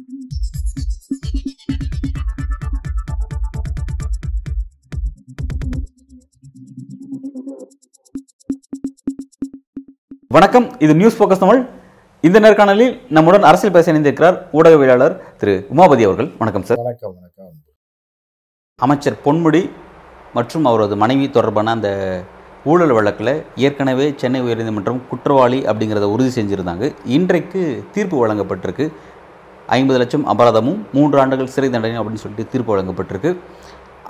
வணக்கம் இது news focus Tamil இந்த நேர்காணலில் நம்முடன் அரசியல் பேச இணைந்திருக்கிறார் ஊடகவியலாளர் திரு உமாபதி அவர்கள். வணக்கம் சார் வணக்கம் வணக்கம். அமைச்சர் பொன்முடி மற்றும் அவரது மனைவி தொடர்பான அந்த ஊழல் வழக்கில் ஏற்கனவே சென்னை உயர்நீதிமன்றம் குற்றவாளி அப்படிங்கிறத உறுதி செஞ்சுருந்தாங்க. இன்றைக்கு தீர்ப்பு வழங்கப்பட்டிருக்கு. ஐம்பது லட்சம் அபராதமும் மூன்று ஆண்டுகள் சிறை தண்டனை அப்படின்னு சொல்லிட்டு தீர்ப்பு வழங்கப்பட்டிருக்கு.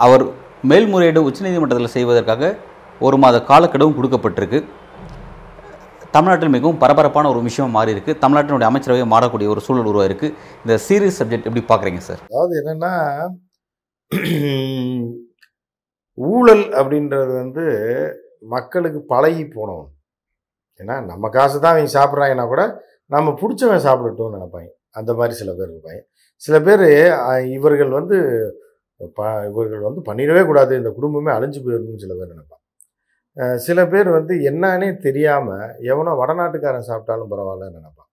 அவர் மேல்முறையீடு உச்சநீதிமன்றத்தில் செய்வதற்காக ஒரு மாத காலக்கெடுவும் கொடுக்கப்பட்டிருக்கு. தமிழ்நாட்டில் மிகவும் பரபரப்பான ஒரு விஷயம் மாறி இருக்கு தமிழ்நாட்டினுடைய அமைச்சரவை மாறக்கூடிய ஒரு சூழல் உருவாயிருக்கு. இந்த சீரியஸ் சப்ஜெக்ட் எப்படி பார்க்குறீங்க சார்? அதாவது என்னென்னா ஊழல் அப்படின்றது வந்து மக்களுக்கு பழகி போனவன். ஏன்னா நம்ம காசு தான் அவங்க சாப்பிட்றாங்கன்னா கூட நம்ம பிடிச்சவன் சாப்பிடட்டும்னு நினைப்பாங்க. அந்த மாதிரி சில பேர் இருப்பாங்க. சில பேர் இவர்கள் வந்து ப இவர்கள் வந்து பண்ணிடவே கூடாது. இந்த குடும்பமே அழிஞ்சு போயிடணும்னு சில பேர் நினைப்பாங்க. சில பேர் வந்து என்னன்னே தெரியாமல் எவனோ வடநாட்டுக்காரன் சாப்பிட்டாலும் பரவாயில்லன்னு நினைப்பான்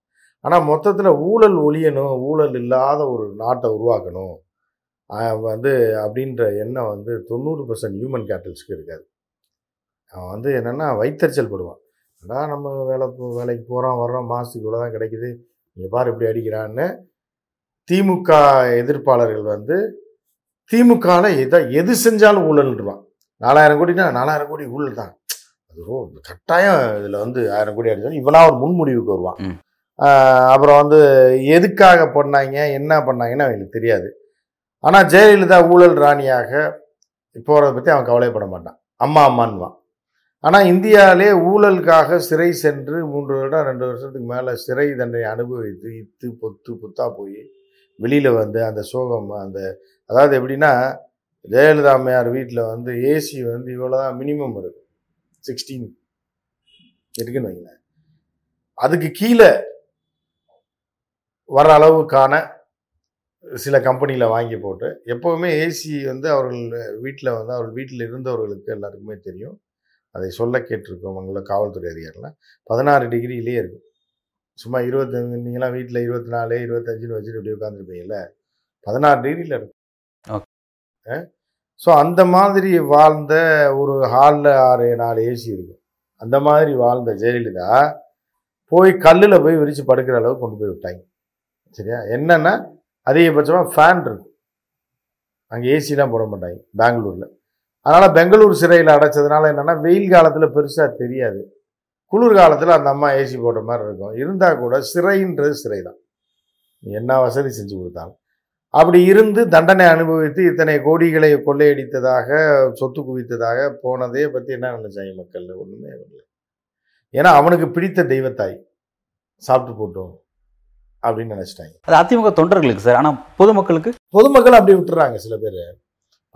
ஆனால் மொத்தத்தில் ஊழல் ஒழியணும் ஊழல் இல்லாத ஒரு நாட்டை உருவாக்கணும் வந்து அப்படின்ற எண்ணம் வந்து தொண்ணூறு பர்சன்ட் ஹியூமன் கேபிட்டல்ஸ்க்கு இருக்காது. அவன் வந்து என்னென்னா வைத்தறிச்சல் படுவான். ஆனால் நம்ம வேலை வேலைக்கு போகிறோம் வர்றோம் மாதத்துக்கு இவ்வளோ தான் கிடைக்குது. இங்கே பாரு இப்படி அடிக்கிறான்னு திமுக எதிர்ப்பாளர்கள் வந்து திமுகவில் எதை எது செஞ்சாலும் ஊழல்ன்றான் நாலாயிரம் கோடினா நாலாயிரம் கோடி ஊழல் தான். அது ரொம்ப கட்டாயம் இதில் வந்து ஆயிரம் கோடி அடிச்சாலும் இவனா ஒரு முன்முடிவுக்கு வருவான். அப்புறம் வந்து எதுக்காக பண்ணாங்க என்ன பண்ணாங்கன்னு அவங்களுக்கு தெரியாது. ஆனால் ஜெயலலிதா ஊழல் ராணியாக போகிறத பற்றி அவன் கவலைப்பட மாட்டான். அம்மா அம்மான்வான் ஆனால் இந்தியாவிலே ஊழலுக்காக சிறை சென்று மூன்று வருடம் ரெண்டு வருஷத்துக்கு மேலே சிறை தண்டனை அனுபவித்து இத்து பொத்து புத்தா போய் வெளியில் வந்து அந்த சோகம் அந்த அதாவது எப்படின்னா ஜெயலலிதா அம்மையார் வீட்டில் வந்து ஏசி வந்து இவ்வளோ தான் மினிமம் இருக்கு. சிக்ஸ்டீன் இருக்குன்னு வைங்களேன். அதுக்கு கீழே வர அளவுக்கான சில கம்பெனியில் வாங்கி போட்டு எப்போவுமே ஏசி வந்து அவர்கள் வீட்டில் வந்து அவர்கள் வீட்டில் இருந்தவர்களுக்கு எல்லாருக்குமே தெரியும். அதை சொல்ல கேட்டிருக்கவங்கள காவல்துறை அதிகாரிலாம் பதினாறு டிகிரியிலே இருக்கும் சும்மா இருபத்தஞ்சு நீங்களாம் வீட்டில் இருபத்தி நாலு இருபத்தஞ்சுன்னு வச்சுட்டு இப்படி உட்காந்துருப்பீங்கல்ல பதினாறு டிகிரியில் இருக்கும் Okay. ஸோ அந்த மாதிரி வாழ்ந்த ஒரு ஹாலில் ஆறு நாலு ஏசி இருக்கும் அந்த மாதிரி வாழ்ந்த ஜெயலலிதா போய் கல்லில் போய் விரித்து படுக்கிற அளவுக்கு கொண்டு போய் விட்டாங்க. சரியா? என்னன்னா அதிகபட்சமாக ஃபேன் இருக்கும் அங்கே ஏசிலாம் போட மாட்டாங்க பெங்களூரில். அதனால் பெங்களூர் சிறையில் அடைச்சதுனால என்னென்னா வெயில் காலத்தில் பெருசாக தெரியாது. குளிர் காலத்தில் அந்த அம்மா ஏசி போட்ட மாதிரி இருக்கும். இருந்தால் கூட சிறைன்றது சிறை தான் என்ன வசதி செஞ்சு கொடுத்தாலும். அப்படி இருந்து தண்டனை அனுபவித்து இத்தனை கோடிகளை கொள்ளையடித்ததாக சொத்து குவித்ததாக போனதே பற்றி என்ன நினைச்சாங்க மக்கள்? ஒன்றுமே இல்லை. ஏன்னா அவனுக்கு பிடித்த தெய்வத்தாய் சாப்பிட்டு போட்டோம் அப்படின்னு நினச்சிட்டாங்க. அது அதிமுக தொண்டர்களுக்கு சார் ஆனால் பொதுமக்களுக்கு? பொதுமக்கள் அப்படி விட்டுறாங்க சில பேர்.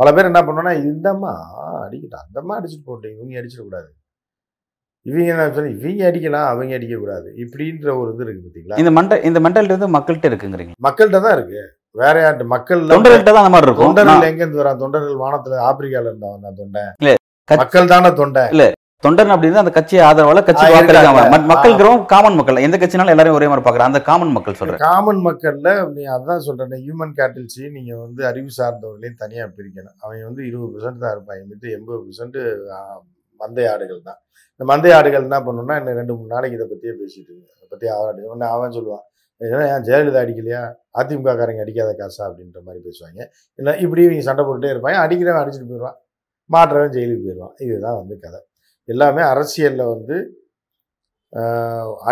பல பேர் என்ன பண்ணோன்னா இந்தம்மா அடிக்கட்டும். அந்தம்மா அடிச்சுட்டு போட்டோம் இவங்க அடிச்சிடக்கூடாது இவங்க என்ன சொல்லி இவங்க அடிக்கலாம் அவங்க அடிக்கக்கூடாது இப்படின்ற ஒரு இது இருக்கு பார்த்தீங்களா? இந்த மண்ட இந்த மென்டாலிட்டி வந்து மக்கள்கிட்ட இருக்குங்கிறீங்க. மக்கள்கிட்ட தான் இருக்கு. வேற யார்கிட்ட? மக்கள் தொண்டர்கள்ட்ட தான் அந்த மாதிரி இருக்கும். தொண்டர்கள் நான் எங்க இருந்து வரான்? தொண்டர்கள் வானத்துல ஆப்பிரிக்கால இருந்தா வந்தான் தொண்டை இல்ல, மக்கள் தானே தொண்டை தொண்டன் அப்படின்னு அந்த கட்சி ஆதரவால கட்சி மக்கள்ங்கிறவங்க காமன் மக்கள் எந்த கட்சினாலும் எல்லாரையும் ஒரே மாதிரி பார்க்குறேன் அந்த காமன் மக்கள் சொல்றேன். காமன் மக்கள்ல நீ அதான் சொல்றேன் ஹியூமன் கேட்டில்ஸி நீங்க வந்து அறிவு சார்ந்தவர்களையும் தனியா பிரிக்கணும். அவங்க வந்து இருபது பெர்சன்ட் தான் இருப்பாங்க. மித்த எண்பது பெர்சன்ட் மந்தை ஆடுகள் தான். இந்த மந்தை ஆடுகள் என்ன பண்ணுன்னா இன்னும் ரெண்டு மூணு நாளைக்கு இதை பத்தியே பேசிட்டு இருக்கு அதை பத்தி ஆடு ஒன்று அவன் சொல்லுவான். ஏன்னா ஏன் ஜெயலலிதா அடிக்கலையா? அதிமுக காரங்க அடிக்காத காசா? அப்படின்ற மாதிரி பேசுவாங்க. இல்லை இப்படி இவங்க சண்டை போட்டுட்டே இருப்பாங்க. அடிக்கிறவன் அடிச்சுட்டு போயிடுவான். மாட்டுறவன் ஜெயிலுக்கு போயிடுவான். இதுதான் வந்து கதை. எல்லாமே அரசியலில் வந்து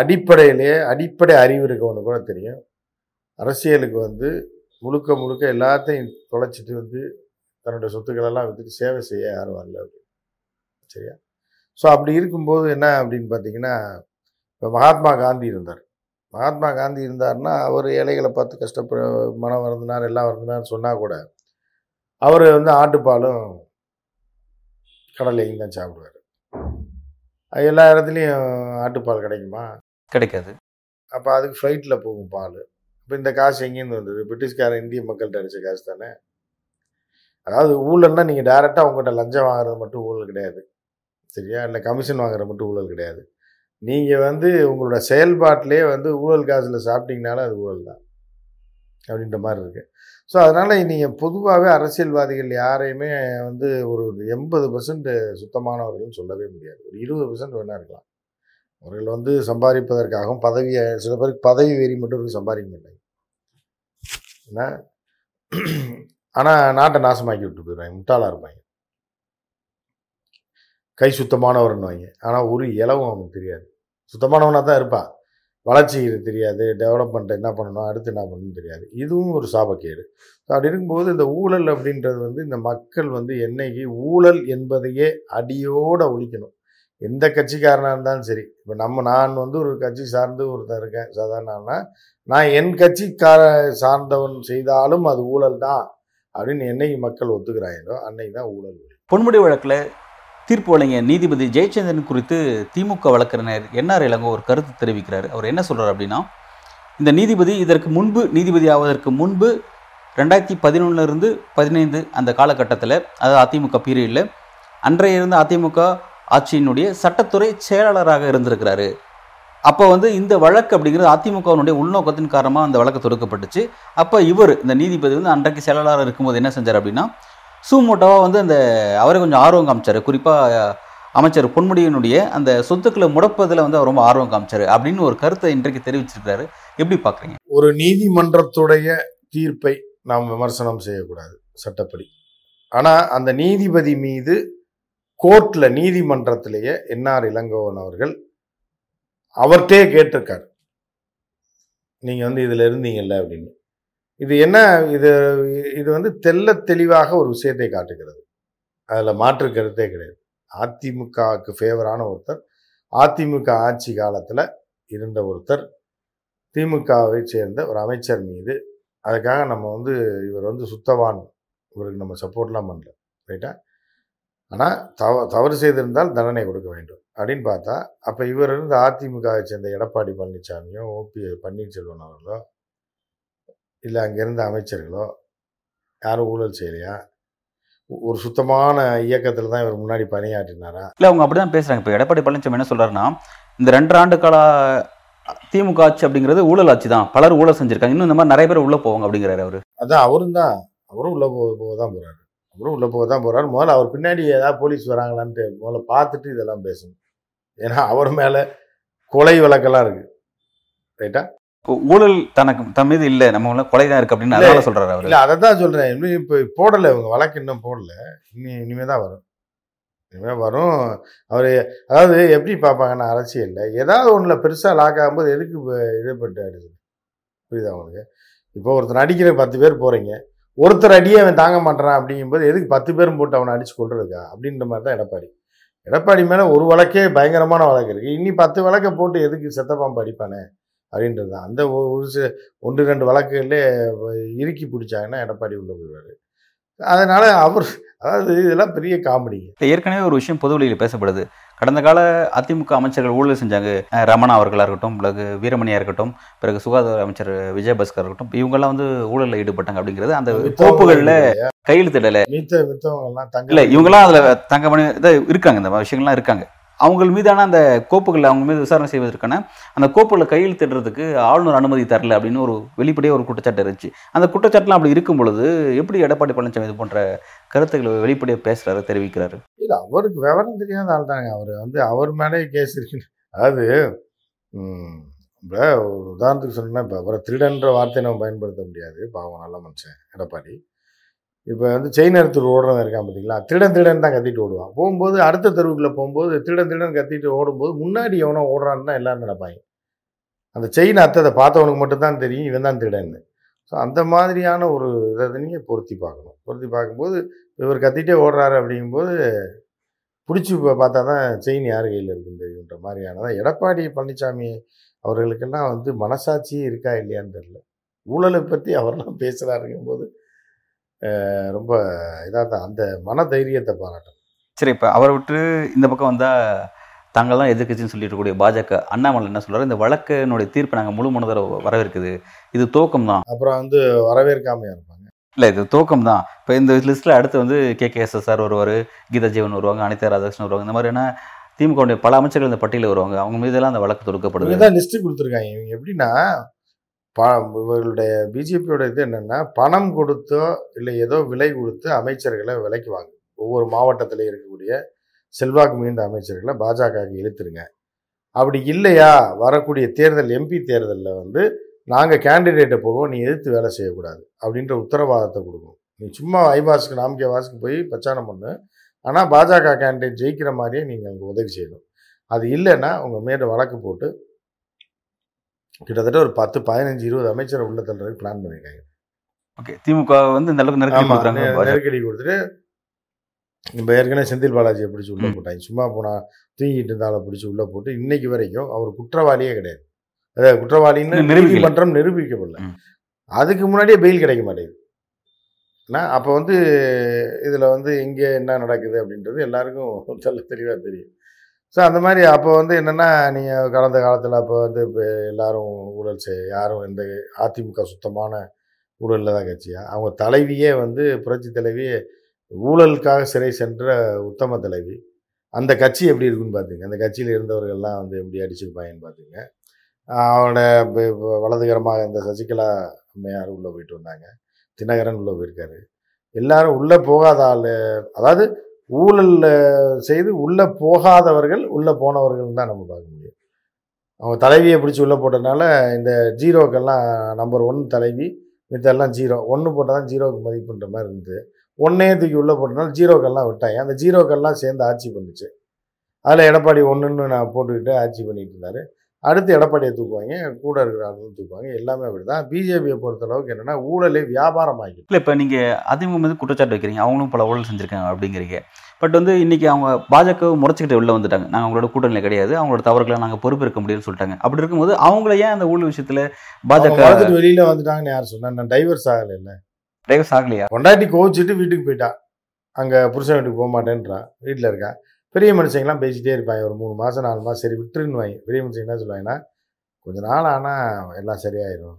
அடிப்படையிலேயே அடிப்படையிலே அடிப்படை அறிவு இருக்கவனு கூட தெரியும். அரசியலுக்கு வந்து முழுக்க முழுக்க எல்லாத்தையும் தொலைச்சிட்டு வந்து தன்னுடைய சொத்துக்களெல்லாம் வித்துட்டு சேவை செய்ய யாரும் வரல அப்படின்னு. சரியா? ஸோ அப்படி இருக்கும்போது என்ன அப்படின்னு பார்த்தீங்கன்னா இப்போ மகாத்மா காந்தி இருந்தார். மகாத்மா காந்தி இருந்தார்னா அவர் ஏழைகளை பார்த்து கஷ்டப்பட மனம் வருந்தினார் எல்லாம் வருந்தினார் சொன்னால் கூட அவர் வந்து ஆட்டுப்பாலும் கடலையும் தான் சாப்பிடுவார். எல்லா இடத்துலையும் ஆட்டுப்பால் கிடைக்குமா? கிடைக்காது. அப்போ அதுக்கு ஃப்ளைட்டில் போகும் பால். இப்போ இந்த காசு எங்கேருந்து வந்தது? பிரிட்டிஷ்காரன் இந்திய மக்கள்கிட்ட அடித்த காசு தானே? அதாவது ஊழல்னா நீங்கள் டேரெக்டாக உங்கள்கிட்ட லஞ்சம் வாங்குறது மட்டும் ஊழல் கிடையாது. சரியா? இல்லை கமிஷன் வாங்குறது மட்டும் ஊழல் கிடையாது. நீங்கள் வந்து உங்களோட செயல்பாட்டிலே வந்து ஊழல் காசில் சாப்பிட்டீங்கனாலும் அது ஊழல் தான். அப்படின்ற மாதிரி இருக்குது ஸோ அதனால் நீங்கள் பொதுவாகவே அரசியல்வாதிகள் யாரையுமே வந்து ஒரு எண்பது பர்சன்ட் சுத்தமானவர்கள்னு சொல்லவே முடியாது. ஒரு இருபது பர்சன்ட் வேணா இருக்கலாம். அவர்கள் வந்து சம்பாதிப்பதற்காகவும் பதவியை சில பேருக்கு பதவி வெறி மட்டும் இருக்கு சம்பாதிக்க மாட்டாங்க. ஏன்னா ஆனால் நாட்டை நாசமாக்கி விட்டு போயிடுவாங்க முட்டாளாக இருப்பாங்க. கை சுத்தமானவர்னுவாங்க ஆனால் ஒரு இலவும் அவனுக்கு தெரியாது. சுத்தமானவனாக தான் இருப்பான். வளர்ச்சி தெரியாது டெவலப்மெண்ட் என்ன பண்ணணும் அடுத்து என்ன பண்ணணும்னு தெரியாது. இதுவும் ஒரு சாபக்கேடு. ஸோ அப்படி இருக்கும்போது இந்த ஊழல் அப்படின்றது வந்து இந்த மக்கள் வந்து என்னைக்கு ஊழல் என்பதையே அடியோடு ஒழிக்கணும். எந்த கட்சிக்காரனாக இருந்தாலும் சரி. இப்போ நம்ம நான் வந்து ஒரு கட்சி சார்ந்து ஒருத்தன் இருக்கேன் சாதாரணனா நான் என் கட்சிக்கார சார்ந்தவன் செய்தாலும் அது ஊழல் தான் அப்படின்னு என்னைக்கு மக்கள் ஒத்துக்கிறாங்களோ அன்னைக்கு தான் ஊழல் பொன்முடி வழக்கில் தீர்ப்பு வழங்கிய நீதிபதி ஜெயச்சந்திரன் குறித்து திமுக வழக்கறிஞர் என்ஆர் இளங்கோ ஒரு கருத்து தெரிவிக்கிறார். அவர் என்ன சொல்கிறார் அப்படின்னா இந்த நீதிபதி இதற்கு முன்பு நீதிபதி ஆவதற்கு முன்பு ரெண்டாயிரத்தி பதினொன்னுலருந்து பதினைந்து அந்த காலகட்டத்தில் அதாவது அதிமுக பீரியடில் அன்றைய இருந்த அதிமுக ஆட்சியினுடைய சட்டத்துறை செயலாளராக இருந்திருக்கிறாரு. அப்போ வந்து இந்த வழக்கு அப்படிங்கிறது அதிமுகவினுடைய உள்நோக்கத்தின் காரணமாக அந்த வழக்கு தொடுக்கப்பட்டுச்சு. அப்போ இவர் இந்த நீதிபதி வந்து அன்றைக்கு செயலாளராக இருக்கும்போது என்ன செஞ்சார் அப்படின்னா சூமோட்டோவாக வந்து அந்த அவரை கொஞ்சம் ஆர்வம் காமிச்சார். குறிப்பாக அமைச்சர் பொன்முடியினுடைய அந்த சொத்துக்களை முடப்பதில் வந்து அவர் ரொம்ப ஆர்வம் காமிச்சார் அப்படின்னு ஒரு கருத்தை இன்றைக்கு தெரிவிச்சிருக்காரு. எப்படி பார்க்குறீங்க ஒரு நீதிமன்றத்துடைய தீர்ப்பை நாம் விமர்சனம் செய்யக்கூடாது சட்டப்படி. ஆனால் அந்த நீதிபதி மீது கோர்ட்டில் நீதிமன்றத்திலேயே என்ஆர் இளங்கோவன் அவர்கள் அவர்கிட்டே கேட்டிருக்கார். நீங்கள் வந்து இதில் இருந்தீங்கல்ல அப்படின்னு. இது என்ன? இது இது வந்து தெல்ல தெளிவாக ஒரு விஷயத்தை காட்டுகிறது. அதில் மாற்று கருத்தே கிடையாது. அதிமுகவுக்கு ஃபேவரான ஒருத்தர் அதிமுக ஆட்சி காலத்தில் இருந்த ஒருத்தர் திமுகவை சேர்ந்த ஒரு அமைச்சர் மீது அதுக்காக நம்ம வந்து இவர் வந்து சுத்தவான். இவருக்கு நம்ம சப்போர்ட்லாம் பண்ணல. ரைட்டா? ஆனால் தவ தவறு செய்திருந்தால் தண்டனை கொடுக்க வேண்டும். அப்படின்னு பார்த்தா அப்போ இவர் இருந்து அதிமுகவை சேர்ந்த எடப்பாடி பழனிசாமியோ ஓபி பன்னீர்செல்வன் அவர்களோ இல்லை அங்கே இருந்த அமைச்சர்களோ யாரும் ஊழல் செய்யலையா? ஒரு சுத்தமான இயக்கத்தில் தான் இவர் முன்னாடி பணியாற்றினாரா? இல்லை அவங்க அப்படி தான் பேசுகிறாங்க இப்போ எடப்பாடி பழனிசாமி என்ன சொல்கிறாருன்னா இந்த ரெண்டு ஆண்டு கால திமுக ஆட்சி அப்படிங்கிறது ஊழல் ஆட்சி தான். பலர் ஊழல் செஞ்சுருக்காங்க. இன்னும் இந்த மாதிரி நிறைய பேர் உள்ளே போவாங்க அப்படிங்கிறாரு அவர். அதான் அவரும் தான். அவரும் உள்ளே போக போக தான் போகிறாரு அவரும் உள்ளே போக தான் போகிறாரு முதல்ல அவர் பின்னாடி ஏதாவது போலீஸ் வராங்களான்ட்டு முதல்ல பார்த்துட்டு இதெல்லாம் பேசணும். ஏன்னா அவர் மேலே கொலை வழக்கெல்லாம் இருக்குது ரைட்டா? ஊழல் தனக்கு தன் மீது இல்லை நம்ம கொலை தான் இருக்கு அப்படின்னு. அதனால சொல்றாரு அவர். இல்லை அதை தான் சொல்கிறேன் இன்னும் இப்போ போடலை இவங்க வழக்கு இன்னும் போடல. இனி இனிமே தான் வரும். இனிமேல் வரும். அவர் அதாவது எப்படி பார்ப்பாங்கன்னா அரசியலில் ஏதாவது ஒன்றில் பெருசாக லாக் ஆகும்போது எதுக்கு இப்ப இது பண்ணிட்டு அடிச்சு புரியுதா உங்களுக்கு? இப்போ ஒருத்தர் அடிக்கிற பத்து பேர் போகிறீங்க ஒருத்தர் அடியே அவன் தாங்க மாட்டான் அப்படிங்கும்போது எதுக்கு பத்து பேரும் போட்டு அவனை அடிச்சு கொண்டுருக்கா அப்படின்ற மாதிரி தான் எடப்பாடி. எடப்பாடி மேலே ஒரு வழக்கே பயங்கரமான வழக்கு இருக்குது இனி பத்து வழக்கை போட்டு எதுக்கு செத்தப்பாம்பு அடிப்பானே? அப்படின்றது தான். அந்த ஒரு சில ஒன்று ரெண்டு வழக்குகளே இறுக்கி பிடிச்சாங்கன்னா எடப்பாடி உள்ள போயிடுவார். அதனால அவர் அதாவது இதெல்லாம் பெரிய இல்ல, ஏற்கனவே ஒரு விஷயம் பொது வெளியில் பேசப்படுது. கடந்த கால அதிமுக அமைச்சர்கள் ஊழல் செஞ்சாங்க. ரமணா அவர்களாக இருக்கட்டும் பிறகு வீரமணியா இருக்கட்டும் பிறகு சுகாதார அமைச்சர் விஜயபாஸ்கர் இருக்கட்டும் இவங்கெல்லாம் வந்து ஊழலில் ஈடுபட்டாங்க அப்படிங்கிறது அந்த கோப்புகளில் கையெழுத்திடல. மித்த மித்தவங்க எல்லாம் தங்க இல்ல இவங்கெல்லாம் அதுல தங்கமணி இதான் இருக்காங்க இந்த விஷயங்கள்லாம் இருக்காங்க. அவங்க மீதான அந்த கோப்புகளை அவங்க மீது விசாரணை செய்வதற்கான அந்த கோப்புகளை கையெழுத்திடுறதுக்கு ஆளுநர் அனுமதி தரல அப்படின்னு ஒரு வெளிப்படையாக ஒரு குற்றச்சாட்டு இருந்துச்சு. அந்த குற்றச்சாட்டுலாம் அப்படி இருக்கும் பொழுது எப்படி எடப்பாடி பழனிசாமி இது போன்ற கருத்துக்களை வெளிப்படையாக பேசுறாரு தெரிவிக்கிறாரு? இல்லை அவருக்கு விவரம் தெரியாத ஆள் தாங்க அவர். வந்து அவர் மேலே கேஸ் இருக்கு. அதாவது ஒரு உதாரணத்துக்கு சொல்லணும்னா இப்போ அவரை திருடன்ற வார்த்தையை நம்ம பயன்படுத்த முடியாது. பாவம் நல்ல மனுஷன் எடப்பாடி. இப்போ வந்து செயின் எடுத்துட்டு ஓடுறவன் இருக்கான் பார்த்தீங்களா திருடன் திருடன் தான் கத்திட்டு ஓடுவான். போகும்போது அடுத்த தெருவுக்குள்ள போகும்போது திருடன் திருடன் கத்திட்டு ஓடும்போது முன்னாடி எவனோ ஓடுறான்னு தான் எல்லாரும் நினைப்பாங்க. அந்த செயின் அத்ததை பார்த்தவனுக்கு மட்டும்தான் தெரியும் இவன் தான் திருடன்னு. ஸோ அந்த மாதிரியான ஒரு இதை நீங்கள் பொருத்தி பார்க்கணும். பொருத்தி பார்க்கும்போது இவர் கத்திட்டே ஓடுறாரு அப்படிங்கும்போது பிடிச்சி பார்த்தா தான் செயின் யார் கையில் இருக்குன்னு தெரியுன்ற மாதிரியானதான் எடப்பாடி பழனிசாமி அவர்களுக்கெல்லாம் வந்து மனசாட்சியே இருக்கா இல்லையான்னு தெரியல. ஊழலை பற்றி அவரெல்லாம் பேசுகிறாருங்கும் போது ரொம்ப இதாக தான் அந்த மன தைரியத்தை பாராட்டும். சரி இப்போ அவரை விட்டு இந்த பக்கம் வந்தால் தாங்கள் தான் எதிர்க்கட்சின்னு சொல்லிட்டு இருக்கக்கூடிய பாஜக அண்ணாமலை என்ன சொல்றாரு? இந்த வழக்கினுடைய தீர்ப்பை நாங்கள் முழு மனதர வரவேற்குது. இது துவக்கம் தான். அப்புறம் வந்து வரவேற்காமையாக இருப்பாங்க. இல்லை இது துவக்கம் தான். இப்போ இந்த லிஸ்ட்டில் அடுத்து வந்து K. K. S. S R வருவார் கீதா ஜீவன் வருவாங்க அனிதா ராதாகிருஷ்ணன் வருவாங்க. இந்த மாதிரியான திமுகவுடைய பல அமைச்சர்கள் இந்த பட்டியலில் வருவாங்க. அவங்க மீதெல்லாம் அந்த வழக்கு தொடுக்கப்படுது. லிஸ்ட்டு கொடுத்துருக்காங்க. இவங்க எப்படின்னா ப இவர்களுடைய பிஜேபியோட இது என்னென்னா பணம் கொடுத்தோ இல்லை ஏதோ விலை கொடுத்து அமைச்சர்களை விலைக்கு வாங்க. ஒவ்வொரு மாவட்டத்தில் இருக்கக்கூடிய செல்வாக்கு மிகுந்த அமைச்சர்களை பாஜகவுக்கு இழுத்துருங்க. அப்படி இல்லையா? வரக்கூடிய தேர்தல் எம்பி தேர்தலில் வந்து நாங்கள் கேண்டிடேட்டை போடுவோம் நீ எதிர்த்து வேலை செய்யக்கூடாது அப்படின்ற உத்தரவாதத்தை கொடுக்கும் நீ சும்மா ஐபாஸுக்கு நாமக்கே வாசுக்கு போய் பிரச்சாரம் பண்ணு. ஆனால் பாஜக கேண்டிடேட் ஜெயிக்கிற மாதிரியே நீங்கள் அங்கே உதவி செய்யணும். அது இல்லைன்னா உங்கள் மேலே வழக்கு போட்டு கிட்டத்தட்ட ஒரு பத்து பதினஞ்சு இருபது அமைச்சரை உள்ள தள்ளுறதுக்கு பிளான் பண்ணியிருக்காங்க ஓகே திமுக வந்து இந்த அளவுக்கு நெருக்கடி கொடுத்துட்டு இப்போ ஏற்கனவே செந்தில் பாலாஜியை பிடிச்சி உள்ள. போட்டாங்க. சும்மா போனா தூங்கிட்டு இருந்தால பிடிச்சி உள்ள போட்டு இன்னைக்கு வரைக்கும் அவர் குற்றவாளியே கிடையாது. அதாவது குற்றவாளின்னு. நீதிமன்றம் நிரூபிக்கப்படல. அதுக்கு முன்னாடியே பெயில் கிடைக்க மாட்டேங்குது. ஏன்னா அப்போ வந்து இதில் வந்து எங்கே என்ன நடக்குது அப்படின்றது எல்லாருக்கும் தெல்ல தெளிவாக தெரியும். ஸோ அந்த மாதிரி அப்போ வந்து என்னென்னா நீங்கள் கடந்த காலத்தில் அப்போ வந்து இப்போ எல்லாரும் ஊழல் செய் யாரும் எந்த அதிமுக சுத்தமான ஊழலில் தான் கட்சியா? அவங்க தலைவியே வந்து புரட்சி தலைவி ஊழலுக்காக சிறை சென்ற உத்தம தலைவி. அந்த கட்சி எப்படி இருக்குன்னு பார்த்துங்க அந்த கட்சியில் இருந்தவர்கள்லாம் வந்து எப்படி அடிச்சிருப்பாங்கன்னு பார்த்துங்க அவனோட வலதுகரமாக இந்த சசிகலா அம்மையார் உள்ளே போயிட்டு வந்தாங்க. தினகரன் உள்ளே போயிருக்காரு. எல்லாரும் உள்ளே போகாத ஆள் அதாவது ஊழல் செய்து உள்ளே போகாதவர்கள் உள்ளே போனவர்கள் தான் நம்ம பார்க்க முடியும். அவங்க தலைவியை பிடிச்சி உள்ளே போட்டதுனால இந்த ஜீரோக்கெல்லாம் நம்பர் ஒன் தலைவி மித்தெல்லாம் ஜீரோ. ஒன்று போட்டால் தான் ஜீரோக்கு மதிப்புன்ற மாதிரி இருந்தது. ஒன்னே தூக்கி உள்ளே போட்டனால ஜீரோக்கெல்லாம் விட்டாங்க. அந்த ஜீரோக்கெல்லாம் சேர்ந்து ஆட்சி பண்ணுச்சு. அதில் எடப்பாடி ஒன்றுன்னு நான் போட்டுக்கிட்டு ஆட்சி பண்ணிட்டு இருந்தார். அடுத்து எடப்பாடியை தூக்குவாங்க கூட இருக்கிற ஆளுங்களும் தூக்குவாங்க. எல்லாமே அப்படி தான் பிஜேபியை பொறுத்தளவுக்கு என்னென்னா ஊழலை வியாபாரமாக்கி இல்லை இப்போ நீங்கள் அதிமுக மீது குற்றச்சாட்டு வைக்கிறீங்க. அவங்களும் பல ஊழல் செஞ்சுருக்காங்க அப்படிங்கிறீங்க. பட் வந்து இன்னைக்கு அவங்க பாஜக முறைச்சிக்கிட்டு உள்ள வந்துட்டாங்க. நாங்கள் அவங்களோட கூட்டணியில் கிடையாது. அவங்களோட தவறுகளை நாங்கள் பொறுப்பேற்க முடியும்னு சொல்லிட்டாங்க. அப்படி இருக்கும்போது அவங்கள ஏன் அந்த ஊழல் விஷயத்தில் பாஜக வெளியில் வந்துட்டாங்கன்னு யார் சொன்னா நான் டைவர்ஸ் ஆகலை இல்லை டிரைவர்ஸ் ஆகலையா? பொண்டாட்டி கோவிச்சிட்டு வீட்டுக்கு போயிட்டா. அங்கே புருஷன் வீட்டுக்கு போக மாட்டேன்றான். வீட்டில் இருக்கான் பெரிய மனுஷங்களாம் பேசிகிட்டே இருப்பாங்க. ஒரு மூணு மாதம் நாலு மாதம் சரி விட்டுருன்னு வாங்க. பெரிய மனுஷங்க என்ன சொல்லுவாங்கன்னா கொஞ்ச நாள் ஆனால் எல்லாம் சரியாயிடும்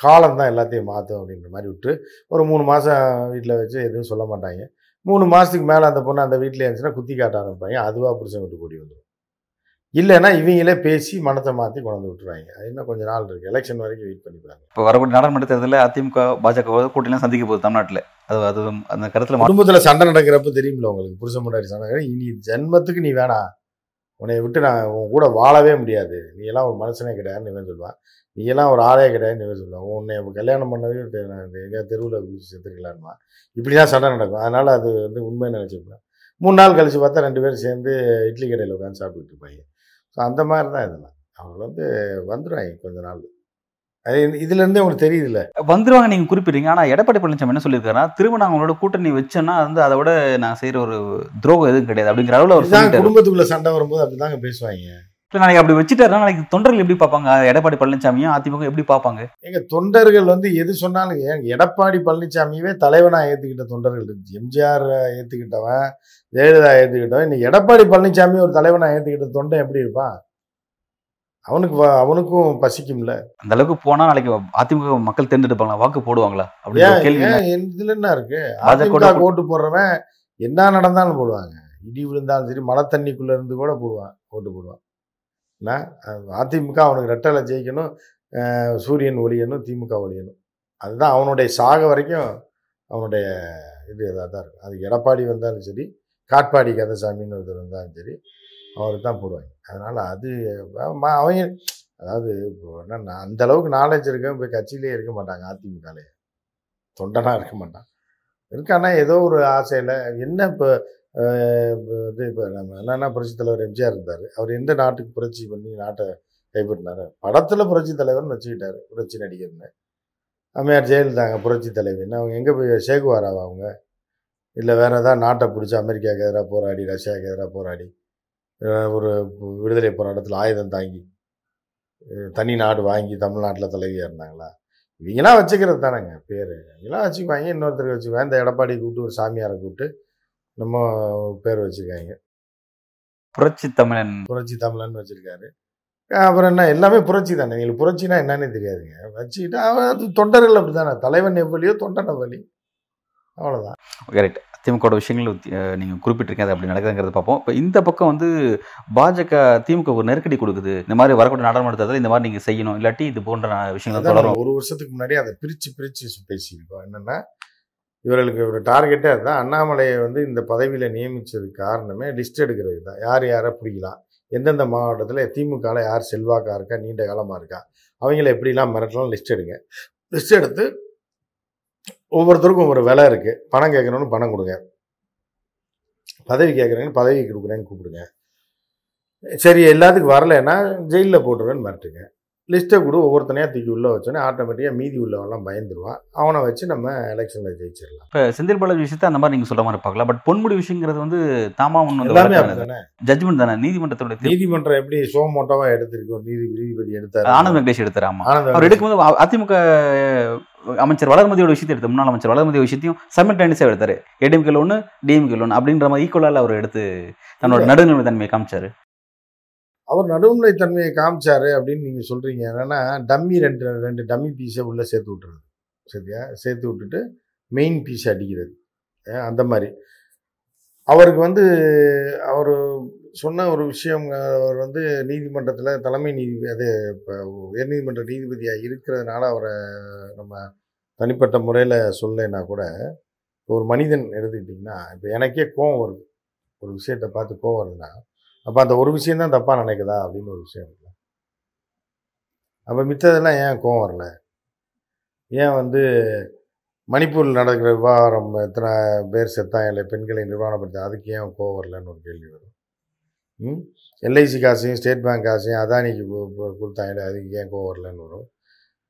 காலம் தான் எல்லாத்தையும் மாற்றும் அப்படின்ற மாதிரி விட்டு ஒரு மூணு மாதம் வீட்டில் வச்சு எதுவும் சொல்ல மாட்டாங்க. மூணு மாதத்துக்கு மேலே அந்த பொண்ணு அந்த வீட்டில் இருந்துச்சுன்னா குத்தி காட்ட ஆரம்பிப்பாங்க. அதுவாக புருஷன் விட்டு கூடி வந்துடும் இல்லைன்னா இவங்களே பேசி மனத்தை மாற்றி கொண்டு விட்டுருவாங்க அது இன்னும் கொஞ்சம் நாள் இருக்குது எலெக்ஷன் வரைக்கும் வெயிட் பண்ணிப்பாங்க இப்போ வரக்கூடிய நாடாளுமன்ற தேர்தலில் அதிமுக பாஜக கூட்டணிலாம் சந்திக்க போகுது தமிழ்நாட்டில். அது அது அந்த கருத்தில் குடும்பத்துல சண்டை நடக்கிறப்ப தெரியுமில்ல உங்களுக்கு? புருஷன் முன்னாடி சண்டை. இனி ஜென்மத்துக்கு நீ வேணாம் உன்னை விட்டு நான் உன் கூட வாழவே முடியாது. நீ எல்லாம் ஒரு மனுஷனே கிடையாதுன்னு இவன் சொல்லுவான். நீ எல்லாம் ஒரு ஆளே கிடையாதுன்னு இவன் சொல்லுவான். உன்னை கல்யாணம் பண்ணவே தெ- நான் இந்த எங்கேயா தெருவில் செத்துக்கலான்மா இப்படி தான் சண்டை நடக்கும். அதனால அது வந்து உண்மை நினச்சிருப்பேன் மூணு நாள் கழிச்சு பார்த்தா ரெண்டு பேரும் சேர்ந்து இட்லி கடையில் உட்காந்து சாப்பிட்டுட்டு இருப்பாங்க. ஸோ அந்த மாதிரி தான் இதெல்லாம். அவங்க வந்து வந்துடுவாங்க கொஞ்ச நாள். அது இதுல இருந்தே உங்களுக்கு தெரியுதுல்ல. வந்துருவாங்க நீங்கள் குறிப்பிட்டீங்க ஆனால் எடப்பாடி பழனிசாமி என்ன சொல்லியிருக்காருன்னா திரும்ப நான் அவங்களோட கூட்டணி வச்சேன்னா வந்து அதை விட நான் செய்கிற ஒரு துரோகம் எதுவும் கிடையாது அப்படிங்கிற அளவில் சொல்லிட்டாரு. குடும்பத்துக்குள்ள சண்டை வரும்போது அப்படிதாங்க பேசுவாங்க. இல்லை நாளைக்கு அப்படி வச்சுட்டாருன்னா நாளைக்கு தொண்டர்கள் எப்படி பார்ப்பாங்க? எடப்பாடி பழனிசாமியும் அதிமுக எப்படி பார்ப்பாங்க? எங்க தொண்டர்கள் வந்து எது சொன்னாலும் எடப்பாடி பழனிசாமியவே தலைவனா ஏத்துக்கிட்ட தொண்டர்கள் இருந்துச்சு எம்ஜிஆர் ஏத்துக்கிட்டவன் ஜெயலலிதா ஏத்துக்கிட்டவன் இன்னைக்கு எடப்பாடி பழனிசாமி ஒரு தலைவனா ஏத்துக்கிட்ட தொண்டன் எப்படி இருப்பான்? அவனுக்கு அவனுக்கும் பசிக்கும்ல. அந்த அளவுக்கு போனால் நாளைக்கு அதிமுக மக்கள் தேர்ந்தெடுப்பாங்களா? வாக்கு போடுவாங்களா? என் இதுல என்ன இருக்கு? அதிமுக ஓட்டு போடுறவன் என்ன நடந்தாலும் போடுவாங்க. இடி விழுந்தாலும் சரி மழை தண்ணிக்குள்ள இருந்து கூட போடுவான் ஓட்டு போடுவான். என்ன அதிமுக அவனுக்கு ரெட்டலை ஜெயிக்கணும் சூரியன் ஒளியணும் திமுக ஒளியணும். அதுதான் அவனுடைய சாக வரைக்கும் அவனுடைய இது இதாக தான் இருக்கும். அது எடப்பாடி வந்தாலும் சரி காட்பாடி கந்தசாமின்னு ஒருத்தர் வந்தாலும் சரி அவருக்கு தான் போடுவாங்க. அதனால் அது அவங்க அதாவது இப்போ என்ன அந்த அளவுக்கு நாலேஜ் இருக்க போய் கட்சியிலே இருக்க மாட்டாங்க அதிமுகலே தொண்டனாக இருக்க மாட்டான். இருக்கானா ஏதோ ஒரு ஆசையில் என்ன இப்போ இது இப்போ நம்ம என்னென்னா புரட்சி தலைவர் எம்ஜிஆர் இருந்தார். அவர் எந்த நாட்டுக்கு புரட்சி பண்ணி நாட்டை கைப்பற்றினார்? படத்தில் புரட்சி தலைவர்னு வச்சுக்கிட்டார். புரட்சி நடிகர்னு. அம்மையார் ஜெயலலிதாங்க புரட்சி தலைவின்னு. அவங்க எங்கே போய் சேகுவாராவா அவங்க? இல்லை வேறு ஏதாவது நாட்டை பிடிச்சி அமெரிக்காவுக்கு எதிராக போராடி ரஷ்யாவுக்கு எதிராக போராடி ஒரு விடுதலை போராட்டத்தில் ஆயுதம் தாங்கி தனி நாடு வாங்கி தமிழ்நாட்டில் தலைவியாக இருந்தாங்களா? இவங்களாம் வச்சுக்கிறது தானேங்க பேர். இவங்களாம் வச்சுக்குவாங்க. இன்னொருத்தருக்கு வச்சுக்குவாங்க. இந்த எடப்பாடி கூப்பிட்டு ஒரு சாமியாரை கூப்பிட்டு நம்ம பேர் வச்சுருக்காங்க. புரட்சி தமிழன். புரட்சி தமிழன் வச்சுருக்காரு. அப்புறம் என்ன எல்லாமே புரட்சி தானே? எங்களுக்கு புரட்சினா என்னன்னே தெரியாதுங்க. வச்சுக்கிட்டு அது தொண்டர்கள் அப்படி தானே தலைவன் எவ்வளியோ தொண்டன் எவ்வளி. அவ்வளோதான் கரெக்ட் திமுக விஷயங்கள் நீங்கள் குறிப்பிட்டிருக்கீங்க. அது அப்படி நடக்குதுங்கிறத பார்ப்போம். இப்போ இந்த பக்கம் வந்து பாஜக திமுக ஒரு நெருக்கடி கொடுக்குது. இந்த மாதிரி வரக்கூடிய நாடாளுமன்ற இந்த மாதிரி நீங்கள் செய்யணும். இல்லாட்டி இது போன்ற விஷயங்கள் தொடரும். ஒரு வருஷத்துக்கு முன்னாடி அதை பிரித்து பிரித்து பேசியிருக்கோம். என்னென்னா இவர்களுக்கு ஒரு டார்கெட்டே அதுதான். அண்ணாமலையை வந்து இந்த பதவியில் நியமித்ததுக்கு காரணமே லிஸ்ட் எடுக்கிறது தான். யார் யாரை பிடிக்கலாம் எந்தெந்த மாவட்டத்தில் திமுகவில் யார் செல்வாக்காக இருக்கா? நீண்ட காலமாக இருக்கா? அவங்கள எப்படிலாம் மிரட்டலாம் லிஸ்ட் எடுங்க. லிஸ்ட் எடுத்து ஒவ்வொருத்தருக்கும் ஒரு விலை இருக்குது பணம் கேட்குறவனு பணம் கொடுங்க. பதவி கேட்குறேன்னு பதவி கொடுக்குறேன்னு கூப்பிடுங்க. சரி எல்லாத்துக்கும் வரலைன்னா ஜெயிலில் போட்டுருவேன்னு மிரட்டுங்க. லிஸ்ட்டை கூட ஒவ்வொருத்தனையாக தூக்கி உள்ளே வச்சோன்னே ஆட்டோமேட்டிக்காக மீதி உள்ளவெல்லாம் பயந்துருவான் அவனை வச்சு நம்ம எலெக்ஷனில் ஜெயிச்சிடலாம். இப்போ செந்தில் பாலாஜி விஷயத்தை அந்த மாதிரி நீங்கள் சொல்ற மாதிரி பார்க்கலாம். பட் பொன்முடி விஷயங்கிறது வந்து தாமா எல்லாமே வந்து அப்படிதானே? ஜட்மெண்ட் தானே? நீதிமன்றத்தோட. நீதிமன்றம் எப்படி சோமோட்டோவா எடுத்திருக்கு ஒரு நீதி நீதிபதி எடுத்தாரு. ஆனந்த் வெங்கடேஷ் எடுத்தார் அவர் எடுக்கும்போது அதிமுக அமைச்சர் வளர்மதியோட விஷயத்தை எடுத்து முன்னாள் அமைச்சர் வளர்மதியோட விஷயத்தையும் சைமல்டேனியஸாக எடுத்தாரு. ஏடிஎம்கேல ஒன்று டிஎம்கேல ஒன்று அப்படின்ற மாதிரி ஈக்குவலாக அவர் எடுத்து தன்னோட நடுநிலை தன்மையை காமிச்சாரு. அவர் நடுநிலை தன்மையை காமிச்சார் அப்படின்னு நீங்கள் சொல்கிறீங்க என்னென்னா டம்மி ரெண்டு ரெண்டு டம்மி பீஸை உள்ளே சேர்த்து விட்டுறது. சரியா? சேர்த்து விட்டுட்டு மெயின் பீஸ் அடிக்கிறது. அந்த மாதிரி. அவருக்கு வந்து அவர் சொன்ன ஒரு விஷயம் அவர் வந்து நீதிமன்றத்தில் தலைமை நீதிபதி அது இப்போ உயர்நீதிமன்ற நீதிபதியாக இருக்கிறதுனால அவரை நம்ம தனிப்பட்ட முறையில் சொல்லலைன்னா கூட ஒரு மனிதன் எடுத்துக்கிட்டிங்கன்னா இப்போ எனக்கே கோவம் வருது. ஒரு விஷயத்தை பார்த்து கோவம் வருதுன்னா அப்போ அந்த ஒரு விஷயம் தான் தப்பாக நினைக்குதா அப்படின்னு ஒரு விஷயம் இருக்குல்ல. அப்போ மித்ததெல்லாம் ஏன் கோவம் வரல? ஏன் வந்து மணிப்பூரில் நடக்கிற விவகாரம் எத்தனை பேர் செத்தாங்க இல்லை பெண்களை நிர்வாணப்படுத்த அதுக்கு ஏன் கோவம் வரலன்னு ஒரு கேள்வி வரும். ம்? எல்ஐசி காசையும் ஸ்டேட் பேங்க் காசையும் அதானிக்கு கொடுத்தாங்க கு- அதுக்கு ஏன் கோவம் வரலன்னு வரும்.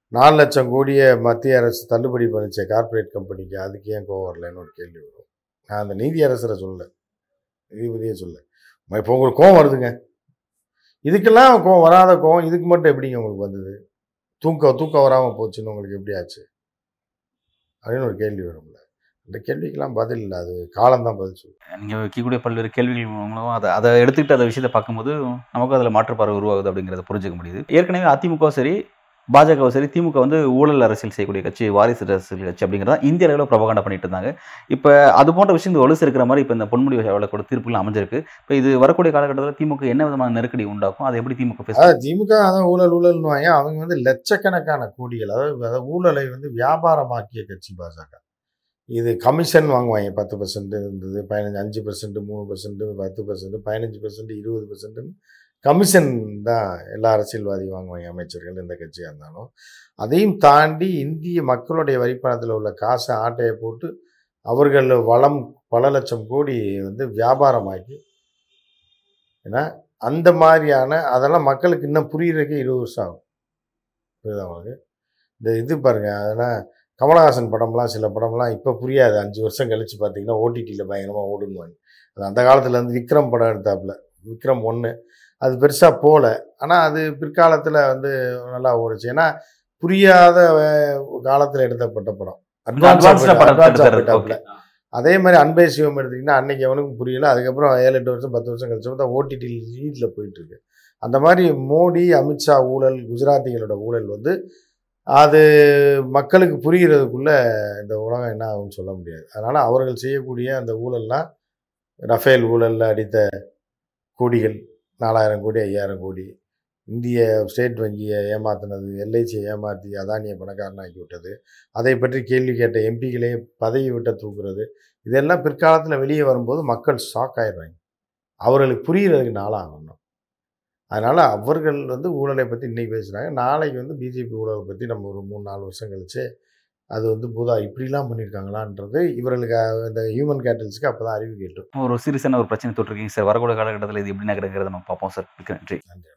நாலு லட்சம் கோடிய மத்திய அரசு தள்ளுபடி பண்ணிச்ச கார்ப்பரேட் கம்பெனிக்கு அதுக்கு ஏன் கோவம் வரலன்னு ஒரு கேள்வி வரும். நான் அந்த நீதி அரசரை சொல்ல நீதிபதியே சொல்ல இப்போ உங்களுக்கு கோவம் வருதுங்க. இதுக்கெல்லாம் கோவம் வராத கோவம் இதுக்கு மட்டும் எப்படிங்க உங்களுக்கு வந்தது? தூக்கம் தூக்கம் வராமல் போச்சுன்னு உங்களுக்கு எப்படி ஆச்சு? அப்படின்னு ஒரு கேள்வி வரும்ல. அந்த கேள்விக்கெல்லாம் பதில் இல்லை அது காலம்தான் பதில் சொல்லுவேன் நீங்கள் வைக்கக்கூடிய பல்வேறு கேள்விகள் மூலமாக அதை அதை எடுத்துக்கிட்டு அந்த விஷயத்தை பார்க்கும்போது நமக்கு அதில் மாற்றுப்பார்வை உருவாகுது அப்படிங்கிறத புரிஞ்சுக்க முடியுது. ஏற்கனவே அதிமுக சரி பாஜகவும் சரி திமுக வந்து ஊழல் அரசியல் செய்யக்கூடிய கட்சி வாரிசு அரசியல் கட்சி அப்படிங்கிறத இந்திய அளவில் ப்ரொபகண்டா பண்ணிட்டு இருந்தாங்க. இப்போ அது போன்ற விஷயம் ஒழுசு இருக்கிற மாதிரி இப்போ இந்த பொன்முடி வழக்கோட தீர்ப்புகள் அமைஞ்சிருக்கு. இப்போ இது வரக்கூடிய காலகட்டத்தில் திமுக என்ன விதமான நெருக்கடி உண்டாக்கும்? அதை எப்படி திமுக பேச திமுக அதான் ஊழல் ஊழல்னுவாங்க. அவங்க வந்து லட்சக்கணக்கான கோடிகள் அதாவது அதாவது ஊழலை வந்து வியாபாரமாக்கிய கட்சி பாஜக. இது கமிஷன் வாங்குவாங்க. பத்து பர்சன்ட் இருந்தது பதினஞ்சு அஞ்சு பர்சன்ட் மூணு பர்சன்ட் பத்து பர்சன்ட் பதினஞ்சு பர்சன்ட் இருபது பர்சன்ட்னு கமிஷன் தான் எல்லா அரசியல்வாதியும் வாங்குவாங்க அமைச்சர்கள் எந்த கட்சியாக இருந்தாலும். அதையும் தாண்டி இந்திய மக்களுடைய வரிப்பணத்தில் உள்ள காசை ஆட்டையை போட்டு அவர்கள் வளம் பல லட்சம் கோடி வந்து வியாபாரமாக்கி ஏன்னா அந்த மாதிரியான அதெல்லாம் மக்களுக்கு இன்னும் புரியுறதுக்கே இருபது வருஷம் ஆகும். புரியுது அவங்களுக்கு இந்த இது பாருங்க அதனால் கமலஹாசன் படம்லாம் சில படம்லாம் இப்போ புரியாது. அஞ்சு வருஷம் கழித்து பார்த்தீங்கன்னா ஓடிடியில் பயங்கரமாக ஓடுனுவாங்க அது அந்த காலத்தில் வந்து விக்ரம் படம் எடுத்தாப்புல. விக்ரம் ஒன்று அது பெருசாக போகல ஆனால் அது பிற்காலத்தில் வந்து நல்லா ஓடுச்சு. ஏன்னா புரியாத காலத்தில் எடுத்தப்பட்ட படம். போயிட்டாப்புல. அதே மாதிரி அன்பே சிவம் எடுத்திங்கன்னா அன்னைக்கு அவனுக்கும் புரியல. அதுக்கப்புறம் ஏழு எட்டு வருஷம் பத்து வருஷம் கழிச்சு தான் ஓடிடி லீடில் போயிட்டு இருக்கு அந்த மாதிரி மோடி அமித்ஷா ஊழல் குஜராத்திகளோட ஊழல் வந்து அது மக்களுக்கு புரிகிறதுக்குள்ள இந்த உலகம் என்ன ஆகும்னு சொல்ல முடியாது. அதனால அவர்கள் செய்யக்கூடிய அந்த ஊழல்லாம் ரஃபேல் ஊழல்ல அடித்த கோடிகள். நாலாயிரம் கோடி ஐயாயிரம் கோடி. இந்திய ஸ்டேட் வங்கியை ஏமாத்தினது எல்ஐசியை ஏமாற்றி அதானியை பணக்காரனாக்கி விட்டது அதை பற்றி கேள்வி கேட்ட எம்பிகளே பதவி விட்ட தூக்குறது. இதெல்லாம் பிற்காலத்தில் வெளியே வரும்போது மக்கள் ஷாக் ஆயிடுறாங்க. அவர்களுக்கு புரிகிறதுக்கு நாளாகணும். அதனால் அவர்கள் வந்து ஊழலை பற்றி இன்றைக்கி பேசுகிறாங்க நாளைக்கு வந்து பிஜேபி ஊழலை பற்றி நம்ம ஒரு மூணு நாலு வருஷம் கழிச்சு அது வந்து பூதா இப்படிலாம் பண்ணியிருக்காங்களான்றது இவர்களுக்கு இந்த ஹியூமன் கேட்டல்ஸ்க்கு அப்போ தான் அறிவு கேட்டும். ஒரு சீரியஸான ஒரு பிரச்சனை தொட்டிருக்கீங்க சார். வரக்கூடிய காலகட்டத்தில் இது எப்படி நகருங்கிறத நம்ம பார்ப்போம் சார். நன்றி. நன்றி